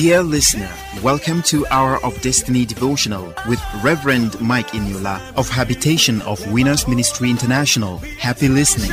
Dear listener, welcome to Hour of Destiny devotional with Reverend Mike Eniola of Habitation of Winners Ministry International. Happy listening.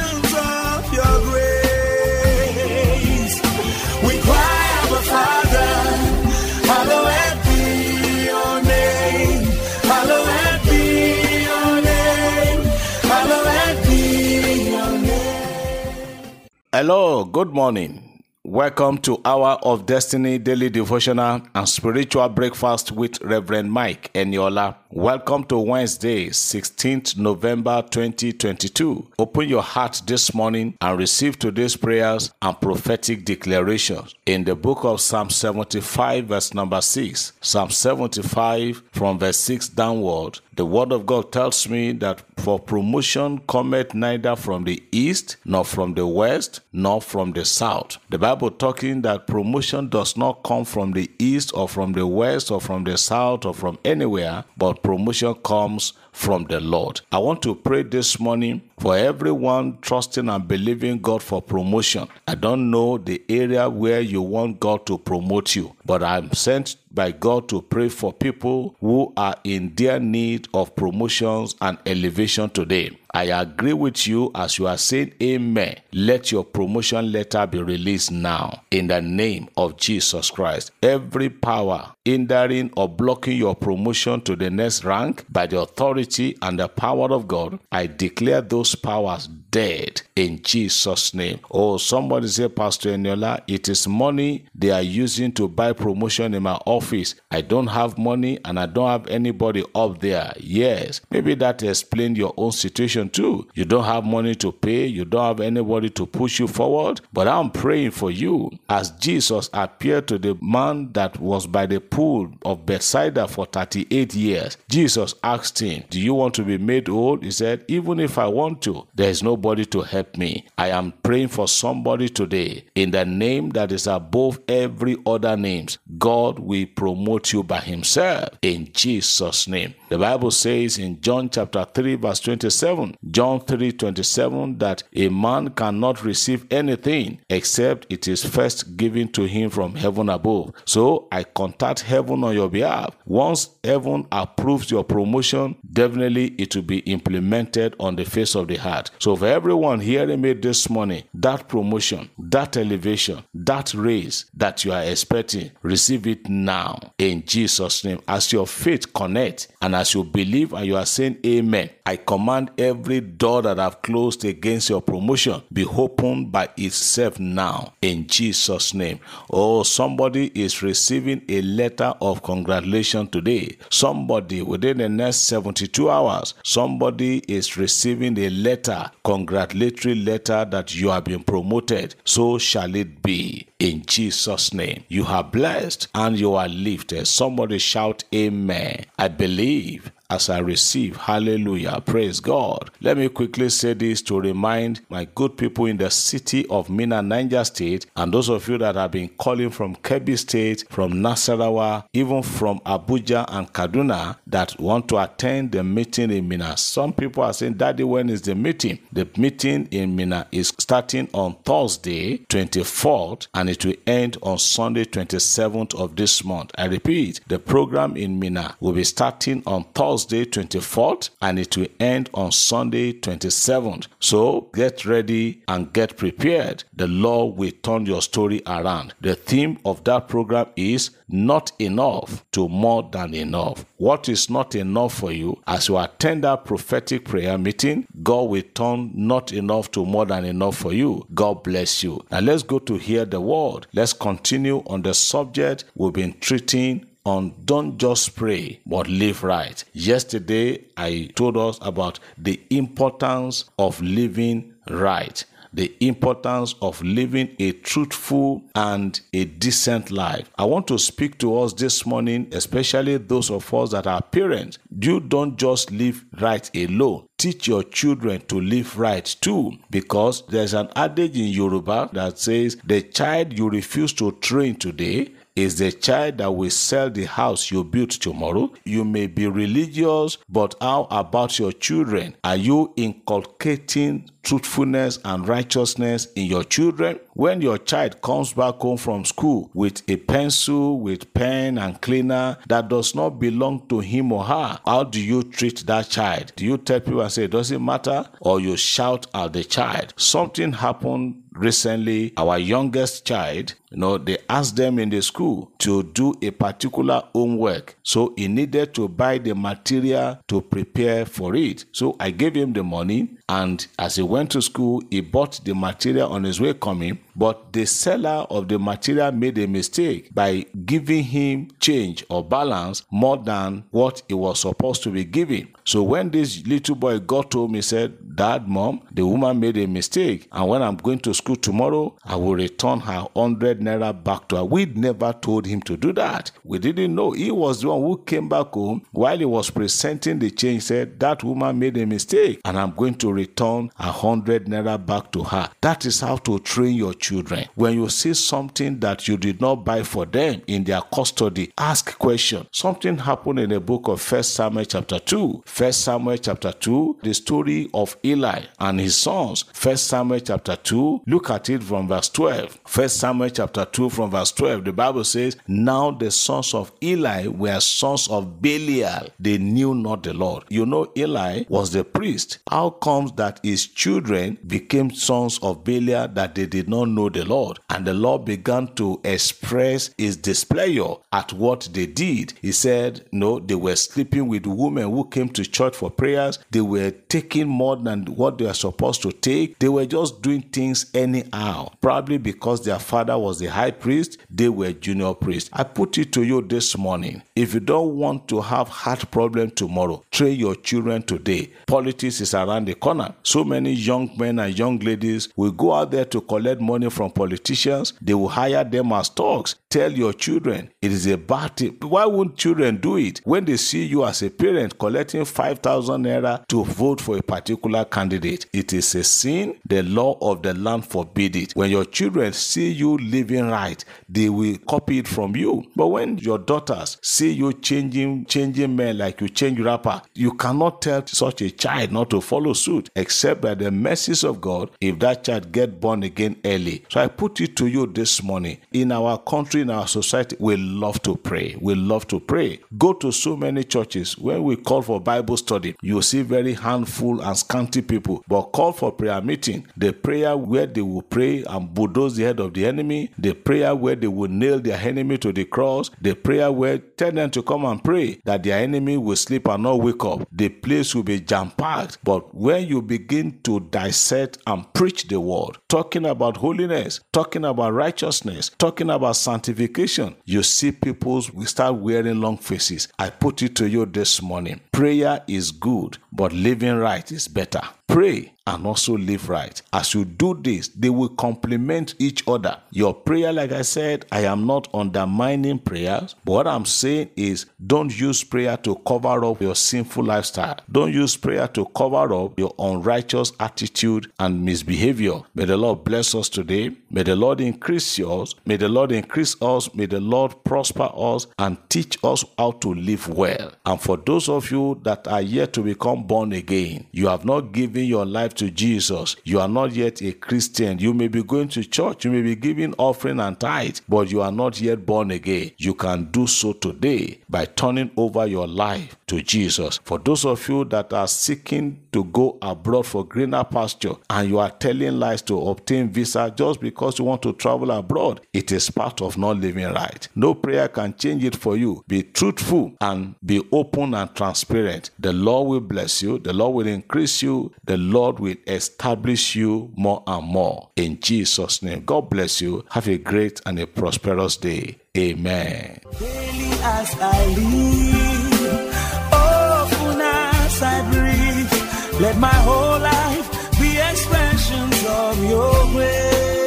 Hello, good morning. Welcome to Hour of Destiny Daily Devotional and Spiritual Breakfast with Reverend Mike Eniola. Welcome to Wednesday, 16th November 2022. Open your heart this morning and receive today's prayers and prophetic declarations in the book of Psalm 75, verse number 6. Psalm 75 from verse 6 downward. The word of God tells me that for promotion cometh neither from the east, nor from the west, nor from the south. The Bible talking that promotion does not come from the east or from the west or from the south or from anywhere, but promotion comes from the Lord. I want to pray this morning for everyone trusting and believing God for promotion. I don't know the area where you want God to promote you, but I'm sent by God to pray for people who are in their need of promotions and elevation today. I agree with you as you are saying amen. Let your promotion letter be released now in the name of Jesus Christ. Every power hindering or blocking your promotion to the next rank by the authority and the power of God, I declare those powers dead in Jesus' name. Oh, somebody say, Pastor Eniola, it is money they are using to buy promotion in my office. I don't have money and I don't have anybody up there. Yes, maybe that explains your own situation too. You don't have money to pay, you don't have anybody to push you forward. But I'm praying for you as Jesus appeared to the man that was by the pool of Bethsaida for 38 years. Jesus asked him, Do you want to be made whole? He said, Even if I want to, there is nobody to help me. I am praying for somebody today in the name that is above every other names. God will promote you by himself in Jesus' name. The Bible says in John chapter 3, verse 27, John 3 27, that a man cannot receive anything except it is first given to him from heaven above. So I contact heaven on your behalf. Once heaven approves your promotion, definitely it will be implemented on the face of the heart. So for everyone hearing me this morning, that promotion, that elevation, that raise that you are expecting, receive it now in Jesus' name. As your faith connect and as you believe and you are saying amen, I command every door that I've closed against your promotion be opened by itself now in Jesus' name. Oh, somebody is receiving a letter of congratulation today. Somebody within the next 72 hours, somebody is receiving a letter, congratulatory letter that you have been promoted. So shall it be in Jesus' name. You are blessed and you are lifted. Somebody shout, Amen. I believe as I receive. Hallelujah. Praise God. Let me quickly say this to remind my good people in the city of Minna, Niger State, and those of you that have been calling from Kebbi State, from Nasarawa, even from Abuja and Kaduna that want to attend the meeting in Minna. Some people are saying, Daddy, when is the meeting? The meeting in Minna is starting on Thursday, 24th, and it will end on Sunday, 27th of this month. I repeat, the program in Minna will be starting on Thursday. Thursday 24th and it will end on Sunday 27th. So get ready and get prepared. The Lord will turn your story around. The theme of that program is not enough to more than enough. What is not enough for you as you attend that prophetic prayer meeting, God will turn not enough to more than enough for you. God bless you. Now let's go to hear the word. Let's continue on the subject we've been treating on don't just pray but live right. Yesterday I told us about the importance of living right the importance of living a truthful and a decent life. I want to speak to us this morning, especially those of us that are parents. You don't just live right alone. Teach your children to live right too, because there's an adage in Yoruba that says, The child you refuse to train today is the child that will sell the house you built tomorrow. You may be religious, but how about your children? Are you inculcating truthfulness and righteousness in your children? When your child comes back home from school with a pencil, with pen and cleaner that does not belong to him or her, how do you treat that child? Do you tell people and say it doesn't matter? Or you shout at the child? Something happened recently our youngest child you know they asked them in the school to do a particular homework. So he needed to buy the material to prepare for it. So i gave him the money and as he went to school he bought the material on his way coming but the seller of the material made a mistake by giving him change or balance more than what he was supposed to be giving. So when this little boy got home he said dad mom the woman made a mistake and when i'm going to school tomorrow i will return her 100 naira back to her. We never told him to do that. We didn't know. He was the one who came back home while he was presenting the change said that woman made a mistake and i'm going to return a 100 naira back to her. That is how to train your children. When you see something that you did not buy for them in their custody ask question. Something happened in the book of first samuel chapter 2 first samuel chapter 2 the story of eli and his sons. First samuel chapter 2 look at it from verse 12 first samuel chapter 2 from verse 12 the bible says now the sons of eli were sons of belial. They knew not the lord. You know eli was the priest. How comes that his children became sons of belial that they did not know the lord. And the lord began to express his displeasure at what they did. He said no they were sleeping with women who came to church for prayers. They were taking more than what they are supposed to take. They were just doing things anyhow. Probably because their father was the high priest they were junior priests. I put it to you this morning. If you don't want to have heart problem tomorrow train your children today. Politics is around the corner so many young men and young ladies will go out there to collect money from politicians. They will hire them as thugs. Tell your children it is a bad thing. Why won't children do it? When they see you as a parent collecting 5000 naira to vote for a particular candidate it is a sin. The law of the land forbid it. When your children see you living right they will copy it from you. But when your daughters see you changing changing men like you change wrapper you cannot tell such a child not to follow suit except by the mercies of god if that child get born again early. So i put it to you this morning. In our country in our society we love to pray. We love to pray. Go to so many churches. When we call for bible study you see very handful and scanty people. But call for prayer meeting. The prayer where they will pray and bulldoze the head of the enemy. The prayer where they will nail their enemy to the cross. The prayer where tell them to come and pray that their enemy will sleep and not wake up. The place will be jam packed but when you begin to dissect and preach the word talking about holiness talking about righteousness talking about sanctification you see people start wearing long faces. I put it to you this morning. Prayer is good but living right is better pray and also live right. As you do this, they will complement each other. Your prayer, like I said, I am not undermining prayers, but what I'm saying is don't use prayer to cover up your sinful lifestyle. Don't use prayer to cover up your unrighteous attitude and misbehavior. May the Lord bless us today. May the Lord increase yours. May the Lord increase us. May the Lord prosper us and teach us how to live well. And for those of you that are yet to become born again, you have not given your life to Jesus. You are not yet a Christian. You may be going to church, you may be giving offering and tithe, but you are not yet born again. You can do so today by turning over your life to Jesus. For those of you that are seeking to go abroad for greener pasture and you are telling lies to obtain visa just because you want to travel abroad, it is part of not living right. No prayer can change it for you. Be truthful and be open and transparent. The Lord will bless you, the Lord will increase you, the Lord will establish you more and more. In Jesus' name, God bless you. Have a great and a prosperous day. Amen. Let my whole life be expressions of your.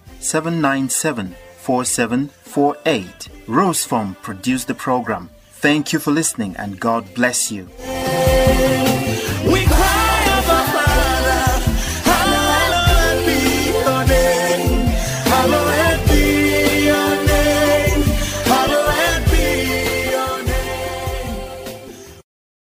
797 4748. Rose Form produced the program. Thank you for listening and God bless you.